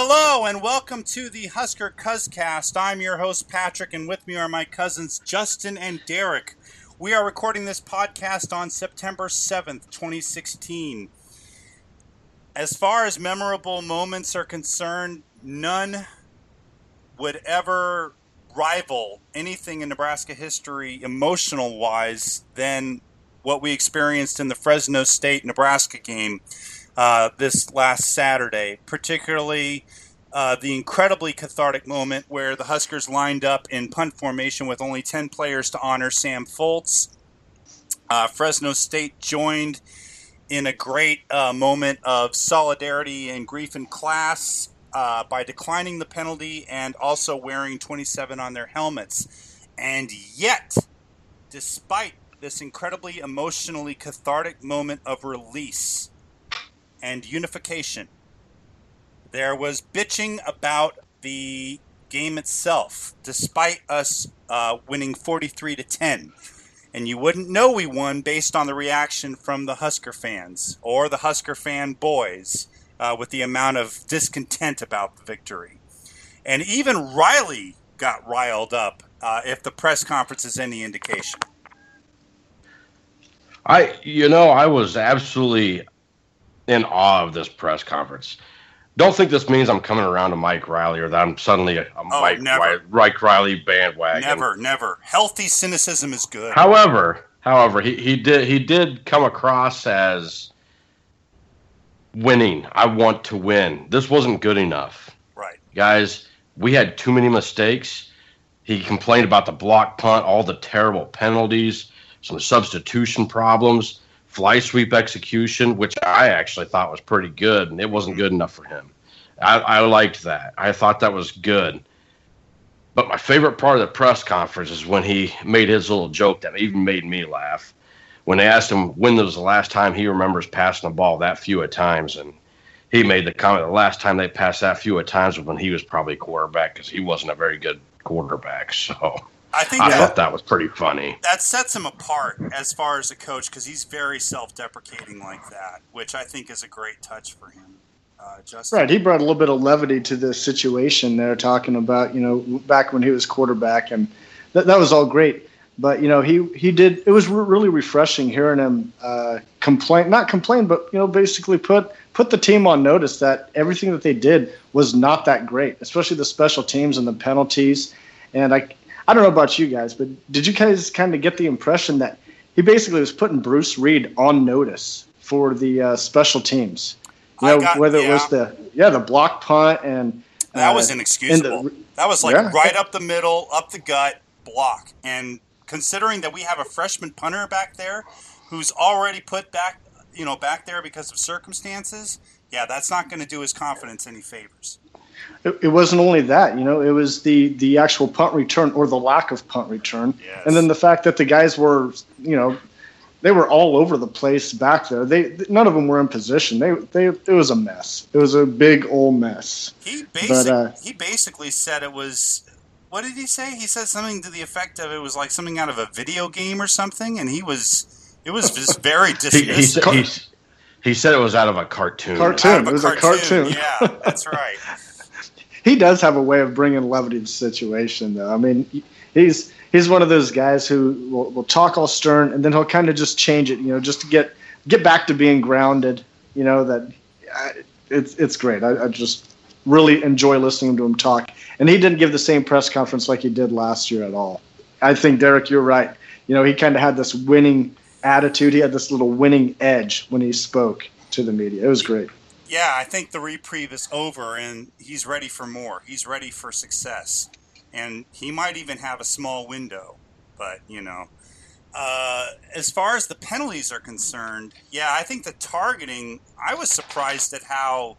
Hello and welcome to the Husker Cuzcast. I'm your host Patrick, and with me are my cousins Justin and Derek. We are recording this podcast on September 7th, 2016. As far as memorable moments are concerned, none would ever rival anything in Nebraska history, emotional wise, than what we experienced in the Fresno State Nebraska game uh, this last Saturday, particularly. Uh, the incredibly cathartic moment where the Huskers lined up in punt formation with only 10 players to honor Sam Foltz. Uh, Fresno State joined in a great uh, moment of solidarity and grief in class uh, by declining the penalty and also wearing 27 on their helmets. And yet, despite this incredibly emotionally cathartic moment of release and unification, there was bitching about the game itself, despite us uh, winning 43 to 10. And you wouldn't know we won based on the reaction from the Husker fans or the Husker fan boys uh, with the amount of discontent about the victory. And even Riley got riled up uh, if the press conference is any indication. I, you know, I was absolutely in awe of this press conference. Don't think this means I'm coming around to Mike Riley or that I'm suddenly a, a oh, Mike, Riley, Mike Riley bandwagon. Never, never. Healthy cynicism is good. However, however, he, he did he did come across as winning. I want to win. This wasn't good enough. Right. Guys, we had too many mistakes. He complained about the block punt, all the terrible penalties, some substitution problems, fly sweep execution, which I actually thought was pretty good, and it wasn't good enough for him. I, I liked that. I thought that was good. But my favorite part of the press conference is when he made his little joke that even made me laugh when they asked him when was the last time he remembers passing the ball that few at times, and he made the comment the last time they passed that few at times was when he was probably quarterback because he wasn't a very good quarterback. So I think I that, thought that was pretty funny. That sets him apart as far as a coach because he's very self-deprecating like that, which I think is a great touch for him. Uh, right, he brought a little bit of levity to the situation there, talking about you know back when he was quarterback, and that, that was all great but you know he he did it was re- really refreshing hearing him uh, complain not complain but you know basically put put the team on notice that everything that they did was not that great especially the special teams and the penalties and i i don't know about you guys but did you guys kind of get the impression that he basically was putting Bruce Read on notice for the uh, special teams you know got, whether yeah. it was the yeah the block punt and that was uh, inexcusable the, that was like yeah. right up the middle up the gut block and considering that we have a freshman punter back there who's already put back, you know, back there because of circumstances, yeah, that's not going to do his confidence any favors. It, it, wasn't only that, you know, it was the the actual punt return or the lack of punt return, yes. and then the fact that the guys were, you know, they were all over the place back there. They none of them were in position. They they it was a mess. It was a big old mess. He basically uh, he basically said it was what did he say? He said something to the effect of it was like something out of a video game or something, and he was it was just very dismissive. he, he, he, he, said it was out of a cartoon. Cartoon. It was cartoon. a cartoon. Yeah, that's right. He does have a way of bringing levity to the situation, though. I mean, he's he's one of those guys who will, will talk all stern, and then he'll kind of just change it, you know, just to get get back to being grounded. You know that it's it's great. I, I just really enjoy listening to him talk. And he didn't give the same press conference like he did last year at all. I think Derek, you're right. You know, he kind of had this winning attitude. He had this little winning edge when he spoke to the media. It was great. Yeah, I think the reprieve is over and he's ready for more. He's ready for success. And he might even have a small window. But, you know, uh, as far as the penalties are concerned, yeah, I think the targeting, I was surprised at how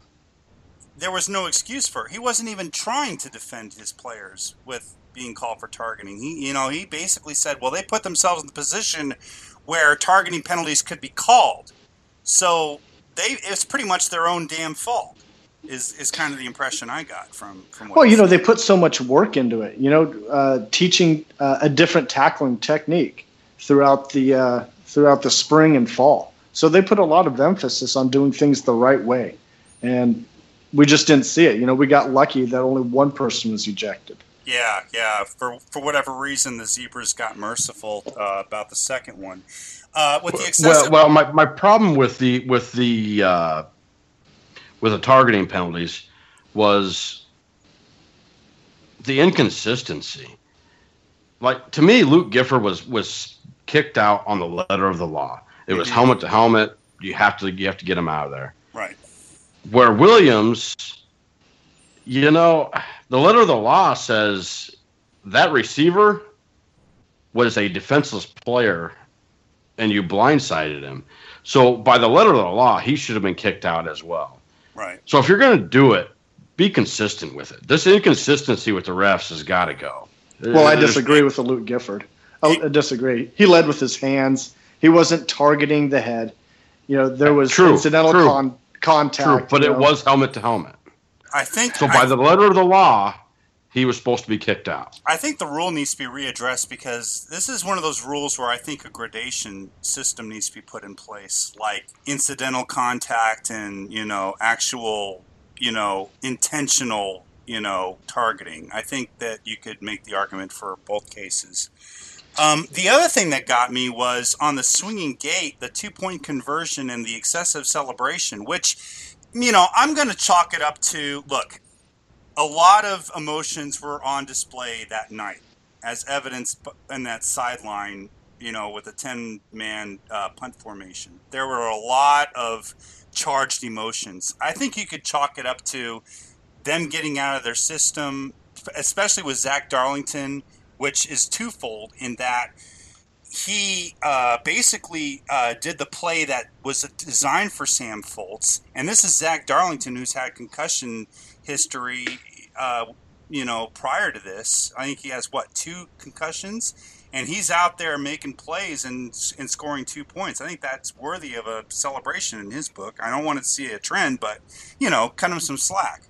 there was no excuse for it. He wasn't even trying to defend his players with being called for targeting. He, you know, he basically said, well, they put themselves in the position where targeting penalties could be called. So they, it's pretty much their own damn fault. Is, is kind of the impression I got from from. well, you know, they put so much work into it. You know, uh, teaching uh, a different tackling technique throughout the uh, throughout the spring and fall. So they put a lot of emphasis on doing things the right way, and we just didn't see it. You know, we got lucky that only one person was ejected. Yeah, yeah. For for whatever reason, the zebras got merciful uh, about the second one. Uh, with the excessive- well, well, my, my problem with the with the uh, with the targeting penalties was the inconsistency. Like to me, Luke Gifford was was kicked out on the letter of the law. It was Mhm. helmet to helmet. You have to you have to get him out of there. right. Where Williams, you know, the letter of the law says that receiver was a defenseless player and you blindsided him. So by the letter of the law, he should have been kicked out as well. Right. So if you're going to do it, be consistent with it. This inconsistency with the refs has got to go. Well, I disagree with the Luke Gifford. Oh, I, I disagree. He led with his hands. He wasn't targeting the head. You know, there was True, incidental true. con- contact. True, but you it know. was helmet to helmet. I think. So I, by the letter of the law, he was supposed to be kicked out. I think the rule needs to be readdressed because this is one of those rules where I think a gradation system needs to be put in place, like incidental contact and you know actual, you know, intentional, you know, targeting. I think that you could make the argument for both cases. Um, the other thing that got me was on the swinging gate, the two point conversion and the excessive celebration, which, you know, I'm going to chalk it up to look, a lot of emotions were on display that night, as evidenced in that sideline, you know, with a 10 man uh, punt formation. There were a lot of charged emotions. I think you could chalk it up to them getting out of their system, especially with Zach Darlington, which is twofold in that he uh, basically uh, did the play that was designed for Sam Foltz, and this is Zach Darlington, who's had concussion history. Uh, you know, prior to this, I think he has what two concussions, and he's out there making plays and and scoring two points. I think that's worthy of a celebration in his book. I don't want to see a trend, but you know, cut him some slack.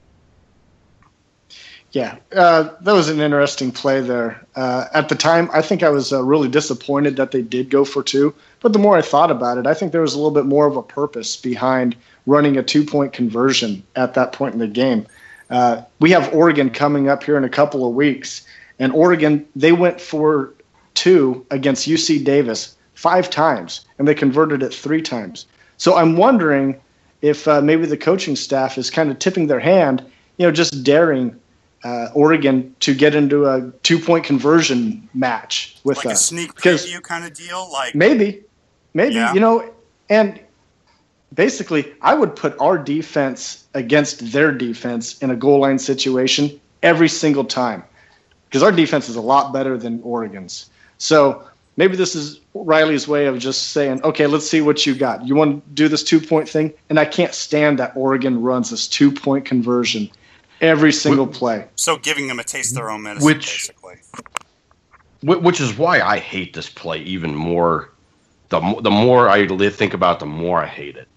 Yeah, uh, that was an interesting play there. Uh, at the time, I think I was uh, really disappointed that they did go for two. But the more I thought about it, I think there was a little bit more of a purpose behind running a two point conversion at that point in the game. Uh, we have Oregon coming up here in a couple of weeks, and Oregon, they went for two against UC Davis five times, and they converted it three times. So I'm wondering if uh, maybe the coaching staff is kind of tipping their hand, you know, just daring uh, Oregon to get into a two point conversion match with like a us. sneak Because preview kind of deal. Like maybe, maybe, Yeah. you know, and basically, I would put our defense against their defense in a goal line situation every single time because our defense is a lot better than Oregon's. So maybe this is Riley's way of just saying, okay, let's see what you got. You want to do this two point thing? And I can't stand that Oregon runs this two point conversion every single play. so, giving them a taste of their own medicine, Which- basically. Which is why I hate this play even more. The mo- the more I think about, it, the more I hate it.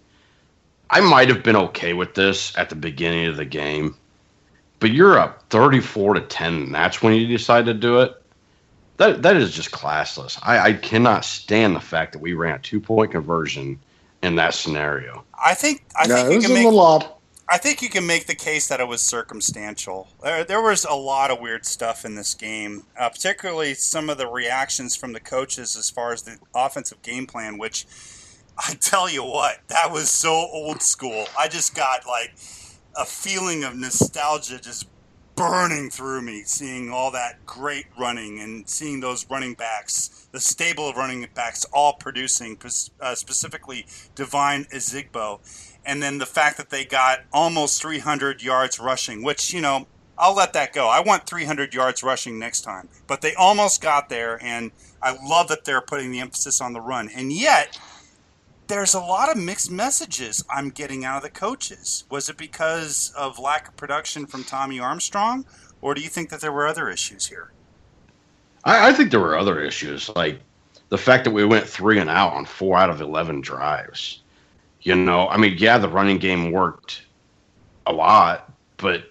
I might have been okay with this at the beginning of the game, but you're up thirty-four to ten, and that's when you decide to do it. That that is just classless. I, I cannot stand the fact that we ran a two-point conversion in that scenario. I think I yeah, think it you was can a make little odd. I think you can make the case that it was circumstantial. There, there was a lot of weird stuff in this game, uh, particularly some of the reactions from the coaches as far as the offensive game plan, which I tell you what, that was so old school. I just got like a feeling of nostalgia just burning through me, seeing all that great running and seeing those running backs, the stable of running backs, all producing, uh, specifically Devine Ozigbo and then the fact that they got almost 300 yards rushing, which, you know, I'll let that go. I want 300 yards rushing next time. But they almost got there, and I love that they're putting the emphasis on the run. And yet, there's a lot of mixed messages I'm getting out of the coaches. Was it because of lack of production from Tommy Armstrong, or do you think that there were other issues here? I, I think there were other issues, like the fact that we went three and out on four out of 11 drives. You know, I mean, yeah, the running game worked a lot, but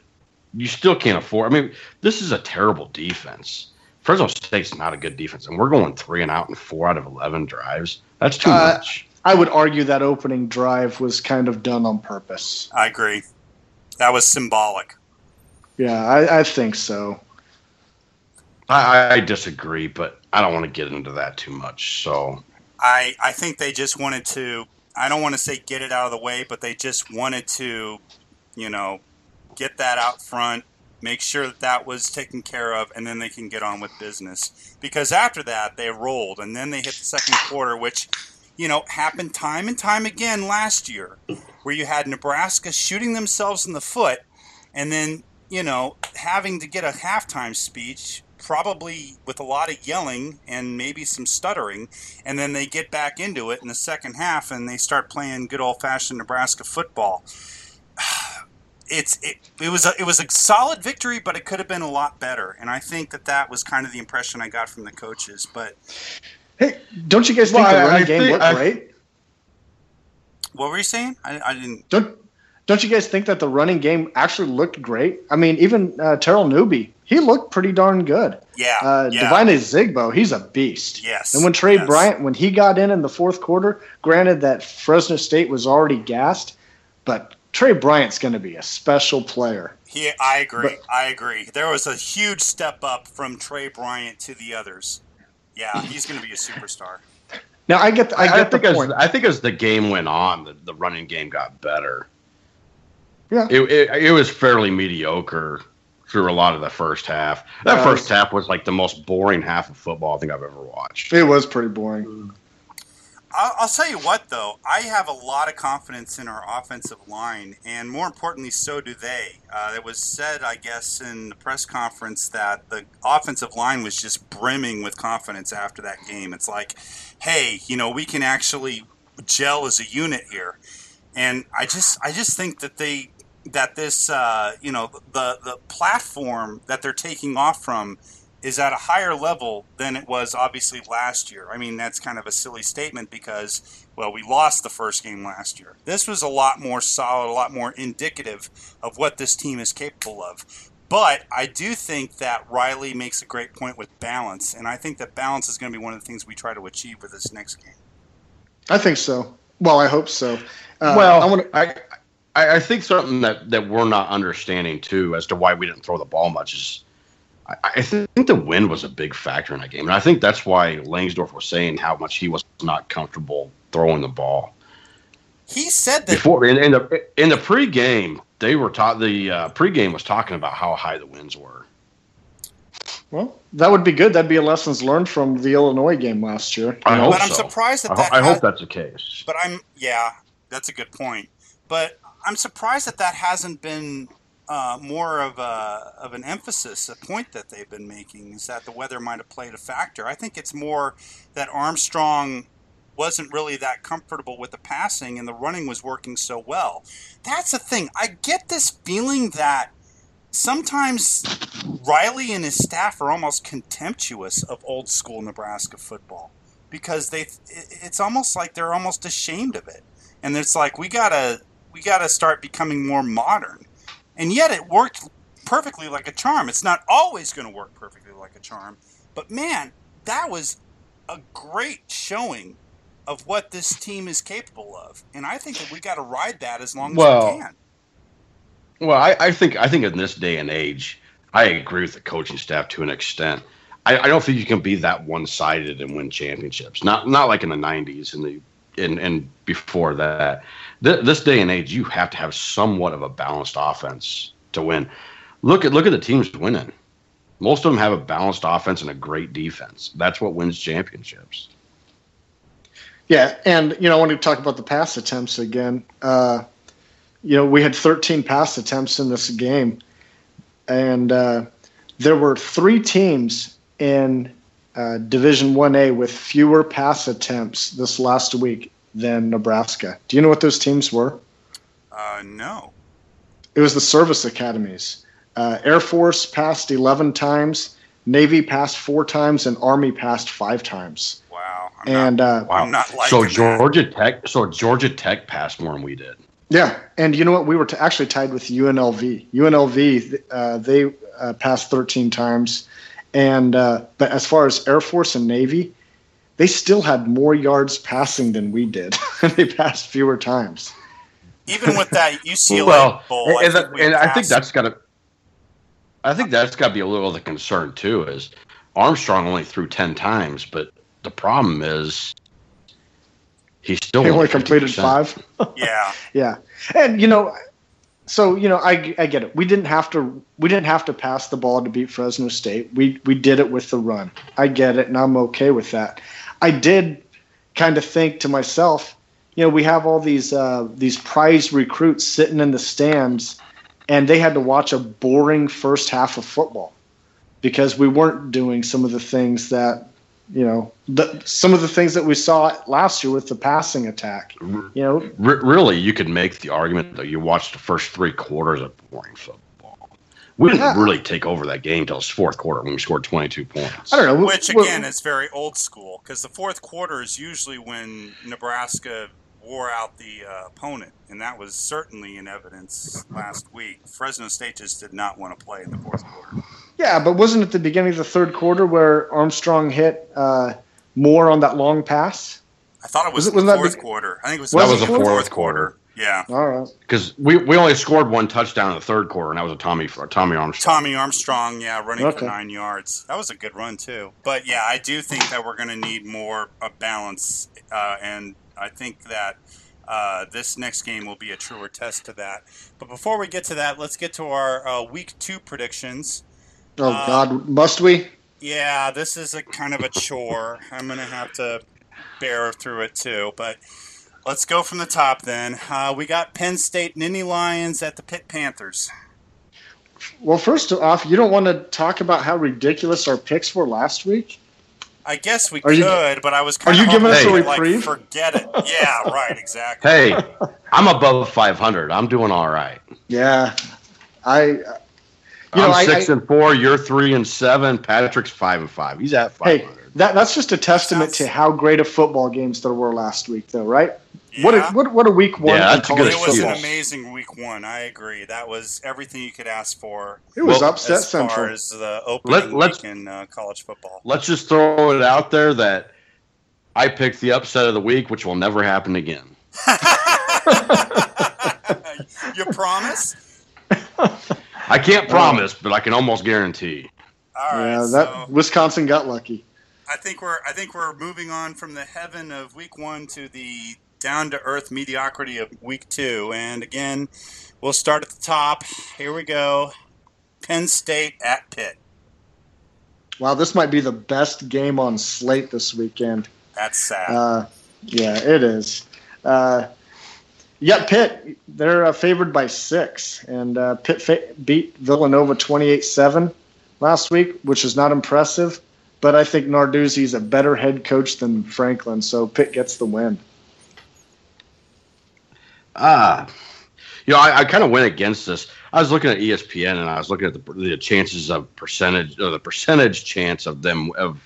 you still can't afford. I mean, this is a terrible defense. Fresno State's not a good defense, and we're going three and out in four out of 11 drives. That's too Uh, much. I would argue that opening drive was kind of done on purpose. I agree. That was symbolic. Yeah, I, I think so. I, I disagree, but I don't want to get into that too much. So I I think they just wanted to. I don't want to say get it out of the way, but they just wanted to, you know, get that out front, make sure that that was taken care of, and then they can get on with business. Because after that, they rolled, and then they hit the second quarter, which, you know, happened time and time again last year, where you had Nebraska shooting themselves in the foot, and then you know having to get a halftime speech probably with a lot of yelling and maybe some stuttering, and then they get back into it in the second half and they start playing good old fashioned Nebraska football. It's it, it was a, it was a solid victory, but it could have been a lot better, and I think that that was kind of the impression I got from the coaches. But Hey, don't you guys think Well, the I- running I game think- looked I- great? what were you saying? I, I didn't. Don't don't you guys think that the running game actually looked great? I mean, even uh, Terrell Newby, he looked pretty darn good. Yeah, Uh, yeah. Devine Ozigbo, he's a beast. Yes, And when Tre yes. Bryant, when he got in in the fourth quarter, granted that Fresno State was already gassed, but Tre Bryant's going to be a special player. He, I agree. But- I agree. There was a huge step up from Tre Bryant to the others. Yeah, he's going to be a superstar. Now I get I I, get think the as point. I think as the game went on, the, the running game got better. Yeah. It, it it was fairly mediocre through a lot of the first half. That first half was like the most boring half of football I think I've ever watched. It was pretty boring. I'll, I'll tell you what, though, I have a lot of confidence in our offensive line, and more importantly, so do they. Uh, it was said, I guess, in the press conference that the offensive line was just brimming with confidence after that game. It's like, hey, you know, we can actually gel as a unit here, and I just, I just think that they, that this, uh, you know, the the platform that they're taking off from is at a higher level than it was obviously last year. I mean, that's kind of a silly statement because, well, we lost the first game last year. This was a lot more solid, a lot more indicative of what this team is capable of. But I do think that Riley makes a great point with balance, and I think that balance is going to be one of the things we try to achieve with this next game. I think so. Well, I hope so. Uh, well, I want to. I, I I think something that, that we're not understanding too as to why we didn't throw the ball much is I, I think the wind was a big factor in that game, and I think that's why Langsdorf was saying how much he was not comfortable throwing the ball. He said that Before in, in the in the pregame, they were taught the uh, pregame was talking about how high the winds were. Well, that would be good. That'd be a lessons learned from the Illinois game last year. I hope but I'm surprised that I, ho- that I ha- hope that's the case. But I'm yeah, that's a good point. But I'm surprised that that hasn't been uh, more of a of an emphasis, a point that they've been making is that the weather might have played a factor. I think it's more that Armstrong wasn't really that comfortable with the passing and the running was working so well. That's the thing. I get this feeling that sometimes Riley and his staff are almost contemptuous of old school Nebraska football because they it's almost like they're almost ashamed of it and it's like we gotta we gotta start becoming more modern and yet it worked perfectly like a charm it's not always going to work perfectly like a charm but man that was a great showing of what this team is capable of and i think that we got to ride that as long as we can Well, I, I think I think in this day and age, I agree with the coaching staff to an extent. I, I don't think you can be that one sided and win championships. Not not like in the '90s and the and and before that. Th- this day and age, you have to have somewhat of a balanced offense to win. Look at look at the teams winning. Most of them have a balanced offense and a great defense. That's what wins championships. Yeah, and you know, I want to talk about the pass attempts again. Uh, you know, we had 13 pass attempts in this game, and uh, there were three teams in uh, Division 1A with fewer pass attempts this last week than Nebraska. Do you know what those teams were? uh, no It was the service academies. Uh, Air Force passed 11 times, Navy passed four times, and Army passed five times. wow I'm And not, uh, Wow. I'm not so liking that. Georgia Tech, so Georgia Tech passed more than we did. Yeah, and you know what? We were t- actually tied with UNLV. UNLV uh, they uh, passed 13 times, and uh, but as far as Air Force and Navy, they still had more yards passing than we did. they passed fewer times. even with that UCLA well, bowl, I and, think, and I think that's got to. I think that's got to be a little of the concern too. Is Armstrong only threw ten times, but the problem is he still He only only completed 50%. five. yeah. Yeah, and you know, so you know, I, I get it. We didn't have to we didn't have to pass the ball to beat Fresno State. We we did it with the run. I get it, and I'm okay with that. I did kind of think to myself, you know, we have all these uh, these prize recruits sitting in the stands, and they had to watch a boring first half of football because we weren't doing some of the things that you know the, some of the things that we saw last year with the passing attack. You know, R- really, you could make the argument that you watched the first three quarters of boring football. We didn't Yeah. really take over that game until the fourth quarter when we scored 22 points. I don't know. Which We're- again is very old school because the fourth quarter is usually when Nebraska wore out the uh, opponent, and that was certainly in evidence last week. Fresno State just did not want to play in the fourth quarter. Yeah, but wasn't it the beginning of the third quarter where Armstrong hit uh, more on that long pass? I thought it was, Was it- the wasn't that fourth the- quarter. I think it was, That Was the fourth, fourth quarter. Yeah, All right. Because we, we only scored one touchdown in the third quarter, and that was a Tommy Tommy Armstrong. Tommy Armstrong, yeah, running for nine yards. That was a good run too. But yeah, I do think that we're going to need more of balance, uh, and I think that uh, this next game will be a truer test to that. But before we get to that, let's get to our uh, week two predictions. Oh Uh, God, must we? Yeah, this is a kind of a chore. I'm going to have to bear through it too. But let's go from the top then. Uh, we got Penn State Nittany Lions at the Pitt Panthers. Well, first off, you don't want to talk about how ridiculous our picks were last week. I guess we Are could, you- but I was kind you of giving us a like, reprieve? forget it. Yeah, right, exactly. Hey, I'm above 500. I'm doing all right. Yeah, I. You I'm know, six I- and four. You're three and seven. Patrick's five and five. He's at 500. Hey, that that's just a testament Sounds- to how great of football games there were last week, though, right? What a, Yeah. what what a week one Yeah, that's a good college It was an amazing week one. I agree. That was everything you could ask for It was Well, upset as central. far as the opening Let- let's- week in uh, college football. Let's just throw it out there that I picked the upset of the week, which will never happen again. you promise? I can't promise, but I can almost guarantee. All right. yeah, so that Wisconsin got lucky. I think we're I think we're moving on from the heaven of week one to the down to earth mediocrity of week two. And again, we'll start at the top. Here we go. Penn State at Pitt. Wow, this might be the best game on slate this weekend. That's sad. Uh, yeah, it is. Uh, yeah, Pitt, they're uh, favored by six, and uh, Pitt fa- beat Villanova 28 7 last week, which is not impressive. But I think Narduzzi's a better head coach than Franklin, so Pitt gets the win. Ah, you know, I, I kind of went against this. I was looking at ESPN and I was looking at the, the chances of percentage or the percentage chance of them of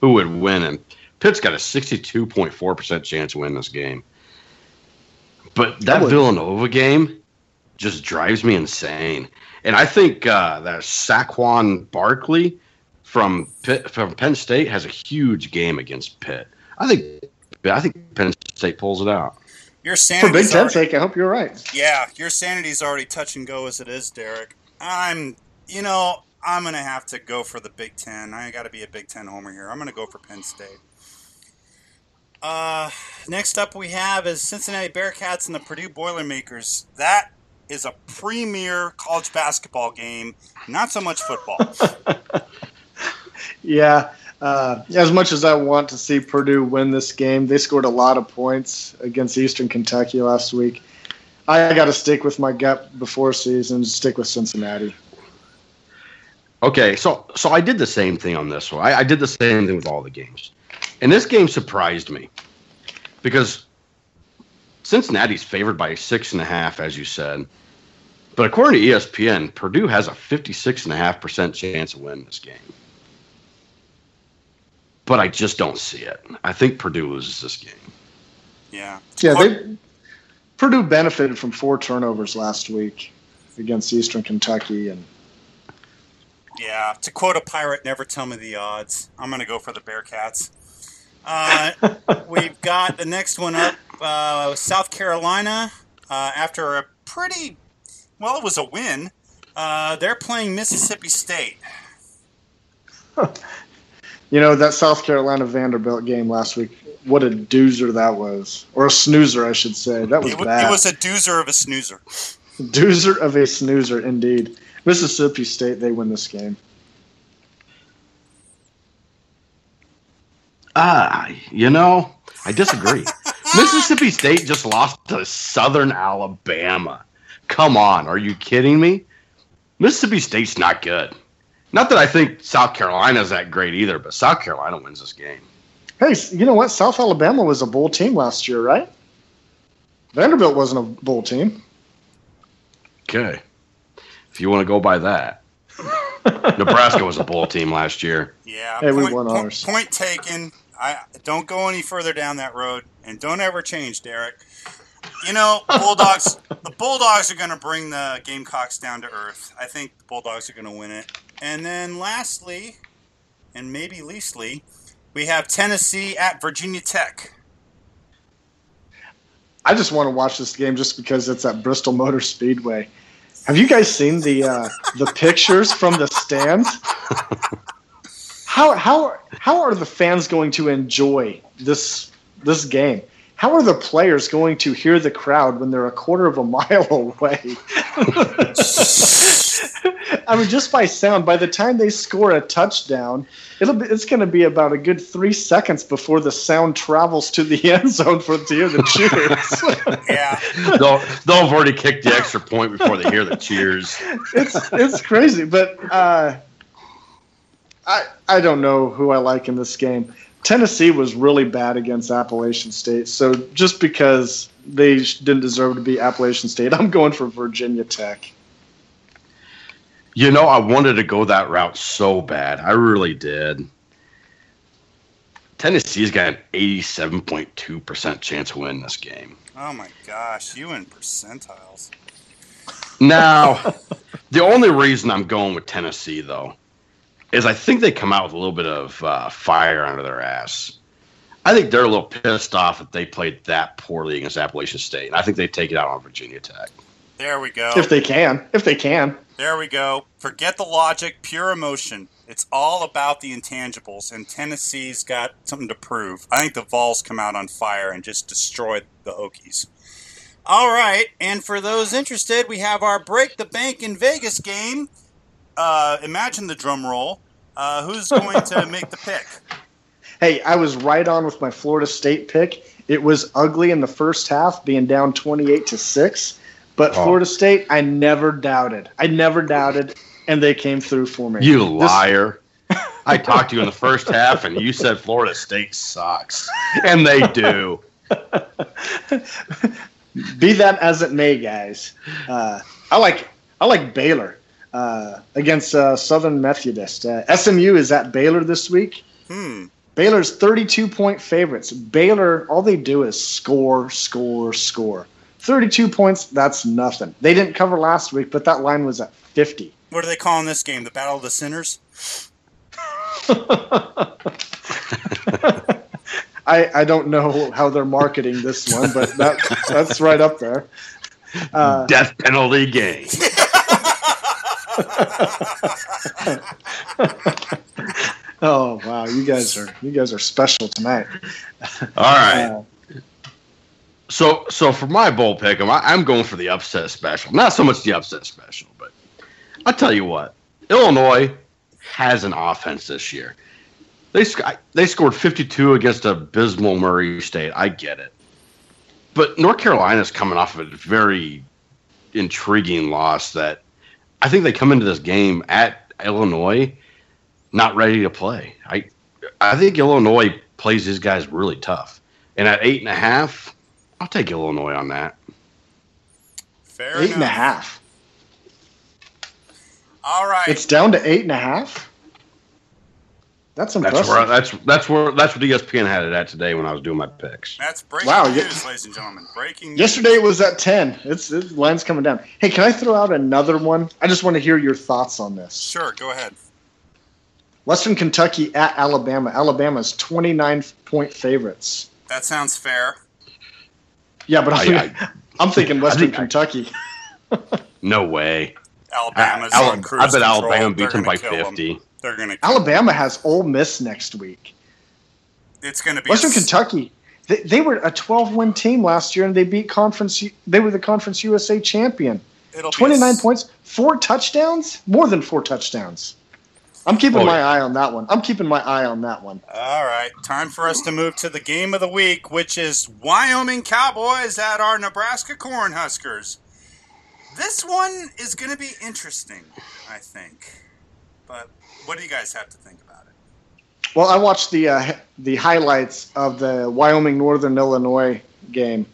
who would win, and Pitt's got a sixty-two point four percent chance to win this game. But that Villanova game just drives me insane, and I think uh, that Saquon Barkley from Pitt, from Penn State has a huge game against Pitt. I think I think Penn State pulls it out. Your sanity For sanity's Big Ten already, sake, I hope you're right. yeah, your sanity's already touch and go as it is, Derek. I'm, you know, I'm gonna have to go for the Big Ten. I got to be a Big Ten homer here. I'm gonna go for Penn State. Uh, next up we have is Cincinnati Bearcats and the Purdue Boilermakers. That is a premier college basketball game, not so much football. Yeah, uh, as much as I want to see Purdue win this game, they scored a lot of points against Eastern Kentucky last week. I got to stick with my gut before season, stick with Cincinnati. Okay, so so I did the same thing on this one. I, I did the same thing with all the games, and this game surprised me because Cincinnati's favored by six and a half, as you said. But according to ESPN, Purdue has a fifty-six and a half percent chance of winning this game. But I just don't see it. I think Purdue loses this game. Yeah. Yeah, they Purdue benefited from four turnovers last week against Eastern Kentucky, and Yeah, to quote a pirate, never tell me the odds. I'm going to go for the Bearcats. Uh, we've got the next one up uh, South Carolina uh, after a pretty well, it was a win. Uh, they're playing Mississippi State. You know that South Carolina Vanderbilt game last week. What a doozer that was, or a snoozer, I should say. That was It, bad. it was a doozer of a snoozer. doozer of a snoozer, indeed. Mississippi State, they win this game. Ah, you know, I disagree. Mississippi State just lost to Southern Alabama. Come on, are you kidding me? Mississippi State's not good. Not that I think South Carolina's that great either, but South Carolina wins this game. Hey, you know what? South Alabama was a bowl team last year, right? Vanderbilt wasn't a bowl team. Okay. If you want to go by that. Nebraska was a bowl team last year. Yeah. Hey, we won ours. point taken. I don't go any further down that road, and don't ever change, Derek. You know, Bulldogs. the Bulldogs are going to bring the Gamecocks down to earth. I think the Bulldogs are going to win it. And then, lastly, and maybe leastly, we have Tennessee at Virginia Tech. I just want to watch this game just because it's at Bristol Motor Speedway. Have you guys seen the uh, the pictures from the stands? How how how are the fans going to enjoy this this game? How are the players going to hear the crowd when they're a quarter of a mile away? I mean, just by sound, by the time they score a touchdown, it'll be, it's going to be about a good three seconds before the sound travels to the end zone for to hear the cheers. Yeah. They'll, they'll have already kicked the extra point before they hear the cheers. it's it's crazy, but uh, I I don't know who I like in this game. Tennessee was really bad against Appalachian State, so just because they didn't deserve to be Appalachian State, I'm going for Virginia Tech. You know, I wanted to go that route so bad. I really did. Tennessee's got an 87.2% chance of winning this game. Oh my gosh, you in percentiles. Now, the only reason I'm going with Tennessee, though, is I think they come out with a little bit of uh, fire under their ass. I think they're a little pissed off that they played that poorly against Appalachian State, and I think they take it out on Virginia Tech. There we go. If they can, if they can. There we go. Forget the logic, pure emotion. It's all about the intangibles, and Tennessee's got something to prove. I think the Vols come out on fire and just destroy the Hokies. All right, and for those interested, we have our Break the Bank in Vegas game. Uh, imagine the drum roll. Uh, who's going to make the pick? Hey, I was right on with my Florida State pick. It was ugly in the first half, being down 28 to six. But Oh. Florida State, I never doubted. I never doubted, and they came through for me. You This- liar. I talked to you in the first half, and you said Florida State sucks. And they do. be that as it may, guys. Uh, I like I like Baylor uh, against uh, Southern Methodist. Uh, SMU is at Baylor this week. Hmm. Baylor's 32 point favorites. Baylor, all they do is score, score, score. 32 points, that's nothing. They didn't cover last week, but that line was at 50. What are they calling this game? The Battle of the Sinners? I, I don't know how they're marketing this one, but that that's right up there. Uh, Death penalty game. oh wow, you guys are you guys are special tonight. All right. Uh, So, so for my bowl pick, I'm, I'm going for the upset special. Not so much the upset special, but I'll tell you what. Illinois has an offense this year. They they scored 52 against abysmal Murray State. I get it, but North Carolina is coming off of a very intriguing loss. That I think they come into this game at Illinois not ready to play. I I think Illinois plays these guys really tough, and at eight and a half. I'll take Illinois on that. Fair eight and a enough. half. All right. It's down to eight and a half. That's That's impressive. where that's that's where that's what ESPN had it at today when I was doing my picks. That's breaking Wow, you- news, ladies and gentlemen. Breaking news. Yesterday it was at ten. It's, it's the line's coming down. Hey, can I throw out another one? I just want to hear your thoughts on this. Sure, go ahead. Western Kentucky at Alabama. Alabama's twenty nine point favorites. That sounds fair. Yeah, but I'm, I- I'm thinking Western think I- Kentucky. No way. Alabama's Al- on cruise I bet control. Alabama They're beats them gonna by kill 'em. 50. They're going to. Alabama has Ole Miss next week. It's going to be Western a, Kentucky. They, they were a 12 win team last year and they beat Conference. They were the Conference USA champion. It'll be a points, four touchdowns, more than four touchdowns. I'm keeping Oh, my yeah. eye on that one. I'm keeping my eye on that one. All right, time for us to move to the game of the week, which is Wyoming Cowboys at our Nebraska Cornhuskers. This one is going to be interesting, I think. But what do you guys have to think about it? Well, I watched the uh, the highlights of the Wyoming Northern Illinois game,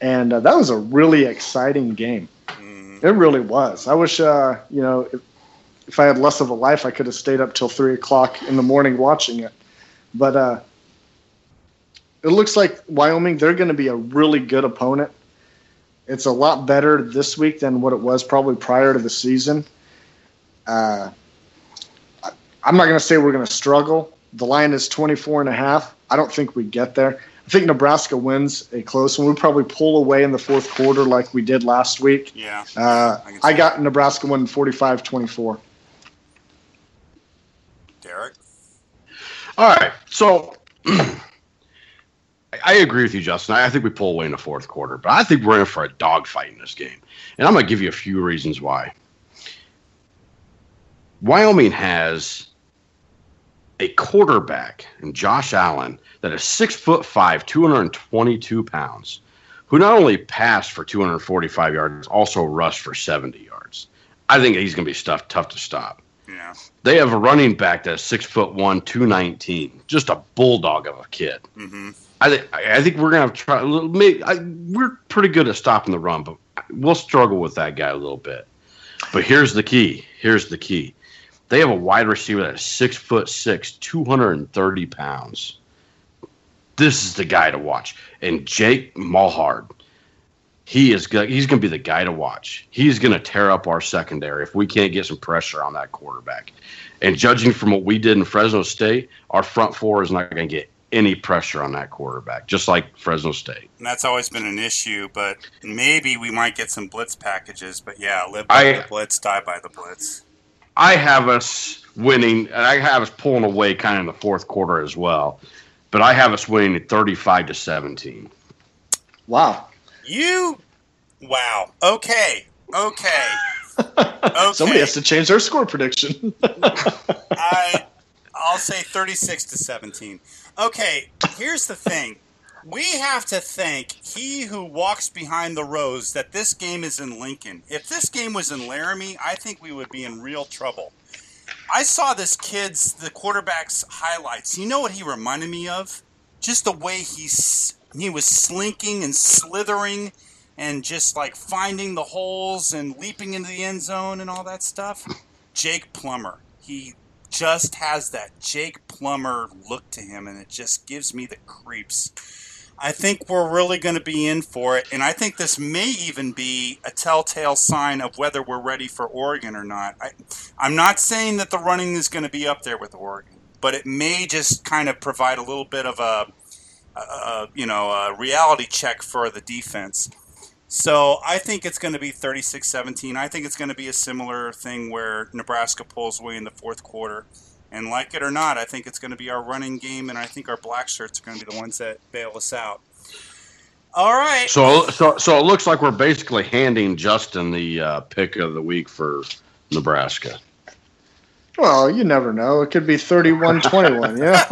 and uh, that was a really exciting game. Mm, It really was. I wish, uh, you know, if, if I had less of a life, I could have stayed up till three o'clock in the morning watching it. But uh, it looks like Wyoming, they're going to be a really good opponent. It's a lot better this week than what it was probably prior to the season. Uh, I'm not going to say we're going to struggle. The line is 24 and a half. I don't think we get there. I think Nebraska wins a close one. We probably pull away in the fourth quarter like we did last week. yeah. Uh, I I see got Nebraska winning 45 24. Derek? All right. So I- I agree with you, Justin. I I think we pull away in the fourth quarter, but I think we're in for a dogfight in this game. And I'm going to give you a few reasons why. Wyoming has a quarterback in Josh Allen that is six foot five, 222 pounds, who not only passed for 245 yards, also rushed for 70 yards. I think he's going to be stuff tough to stop. Yeah. They have a running back that's six foot one, two nineteen, just a bulldog of a kid. hmm I think I think we're gonna try. Maybe, I, we're pretty good at stopping the run, but we'll struggle with that guy a little bit. But here's the key. Here's the key. They have a wide receiver that is six foot six, two hundred and thirty pounds. This is the guy to watch. And Jake Maulhardt, he is he's going to be the guy to watch. He's going to tear up our secondary if we can't get some pressure on that quarterback. And judging from what we did in Fresno State, our front four is not going to get any pressure on that quarterback, just like Fresno State. And that's always been an issue, but maybe we might get some blitz packages. But yeah, live by I- the blitz, die by the blitz. I have us winning, and I have us pulling away kind of in the fourth quarter as well. But I have us winning at 35 to 17. Wow. You, wow. Okay, okay, okay. Somebody has to change their score prediction. I, I'll say 36 to 17. Okay, here's the thing. We have to thank he who walks behind the rows that this game is in Lincoln. If this game was in Laramie, I think we would be in real trouble. I saw this kid's, the quarterback's highlights. You know what he reminded me of? Just the way he's, he was slinking and slithering and just like finding the holes and leaping into the end zone and all that stuff. Jake Plummer. He just has that Jake Plummer look to him, and it just gives me the creeps. I think we're really going to be in for it, and I think this may even be a telltale sign of whether we're ready for Oregon or not. I, I'm not saying that the running is going to be up there with Oregon, but it may just kind of provide a little bit of a, a, you know a reality check for the defense. So I think it's going to be 36-17. I think it's going to be a similar thing where Nebraska pulls away in the fourth quarter. And like it or not, I think it's going to be our running game, and I think our black shirts are going to be the ones that bail us out. All right. So, so, so it looks like we're basically handing Justin the uh, pick of the week for Nebraska. well, you never know. It could be 31 21. Yeah.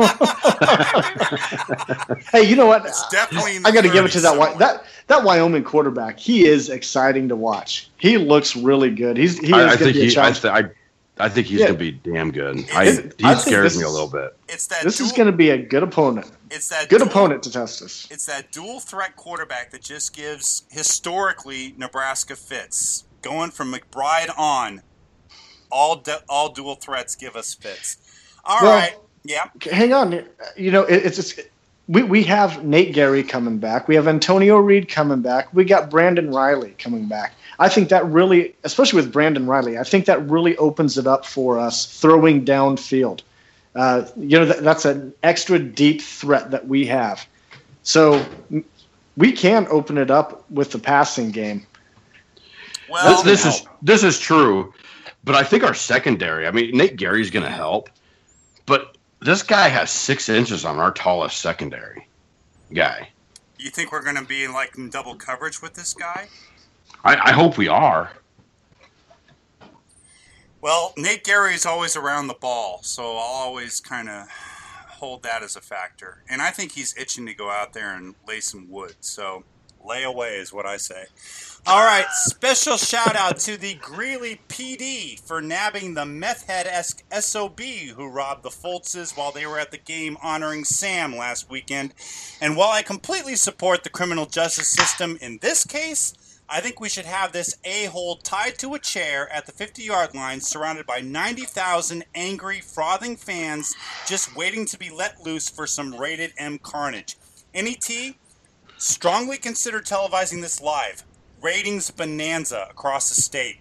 hey, you know what? It's definitely. I got to give it to that somewhere. that that Wyoming quarterback. He is exciting to watch. He looks really good. He's he is I, I going to think be a he, I, challenge. th- I, I think he's Yeah. going to be damn good. I, he I scares me a little bit. It's that. this dual, is going to be a good opponent. It's that Good dual- opponent to test us. It's that dual threat quarterback that just gives historically Nebraska fits. Going from McBride on, all du- all dual threats give us fits. All right. Well- Yeah. Hang on. You know, it, it's just. We, we have Nate Gerry coming back. We have Antonio Reed coming back. We got Brandon Reilly coming back. I think that really, especially with Brandon Reilly, I think that really opens it up for us throwing downfield. Uh, you know, that, that's an extra deep threat that we have. So we can open it up with the passing game. Well, this, this is this is true, but I think our secondary. I mean, Nate Gerry's going to help, but this guy has six inches on our tallest secondary guy. You think we're going to be like in double coverage with this guy? I, I hope we are. Well, Nate Gerry is always around the ball, so I'll always kind of hold that as a factor. And I think he's itching to go out there and lay some wood. So lay away is what I say. All right, special shout out to the Greeley PD for nabbing the meth head SOB who robbed the Foltzes while they were at the game honoring Sam last weekend. And while I completely support the criminal justice system in this case, I think we should have this a hole tied to a chair at the 50 yard line, surrounded by 90,000 angry, frothing fans just waiting to be let loose for some rated M carnage. NET, strongly consider televising this live. Ratings bonanza across the state.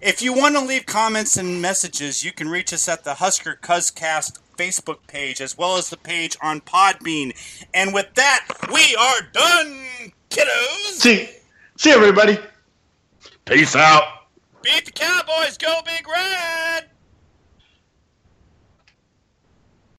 If you want to leave comments and messages, you can reach us at the Husker Cuzcast Facebook page as well as the page on Podbean. And with that, we are done, kiddos. See, See everybody. Peace out. Beat the Cowboys. Go Big Red.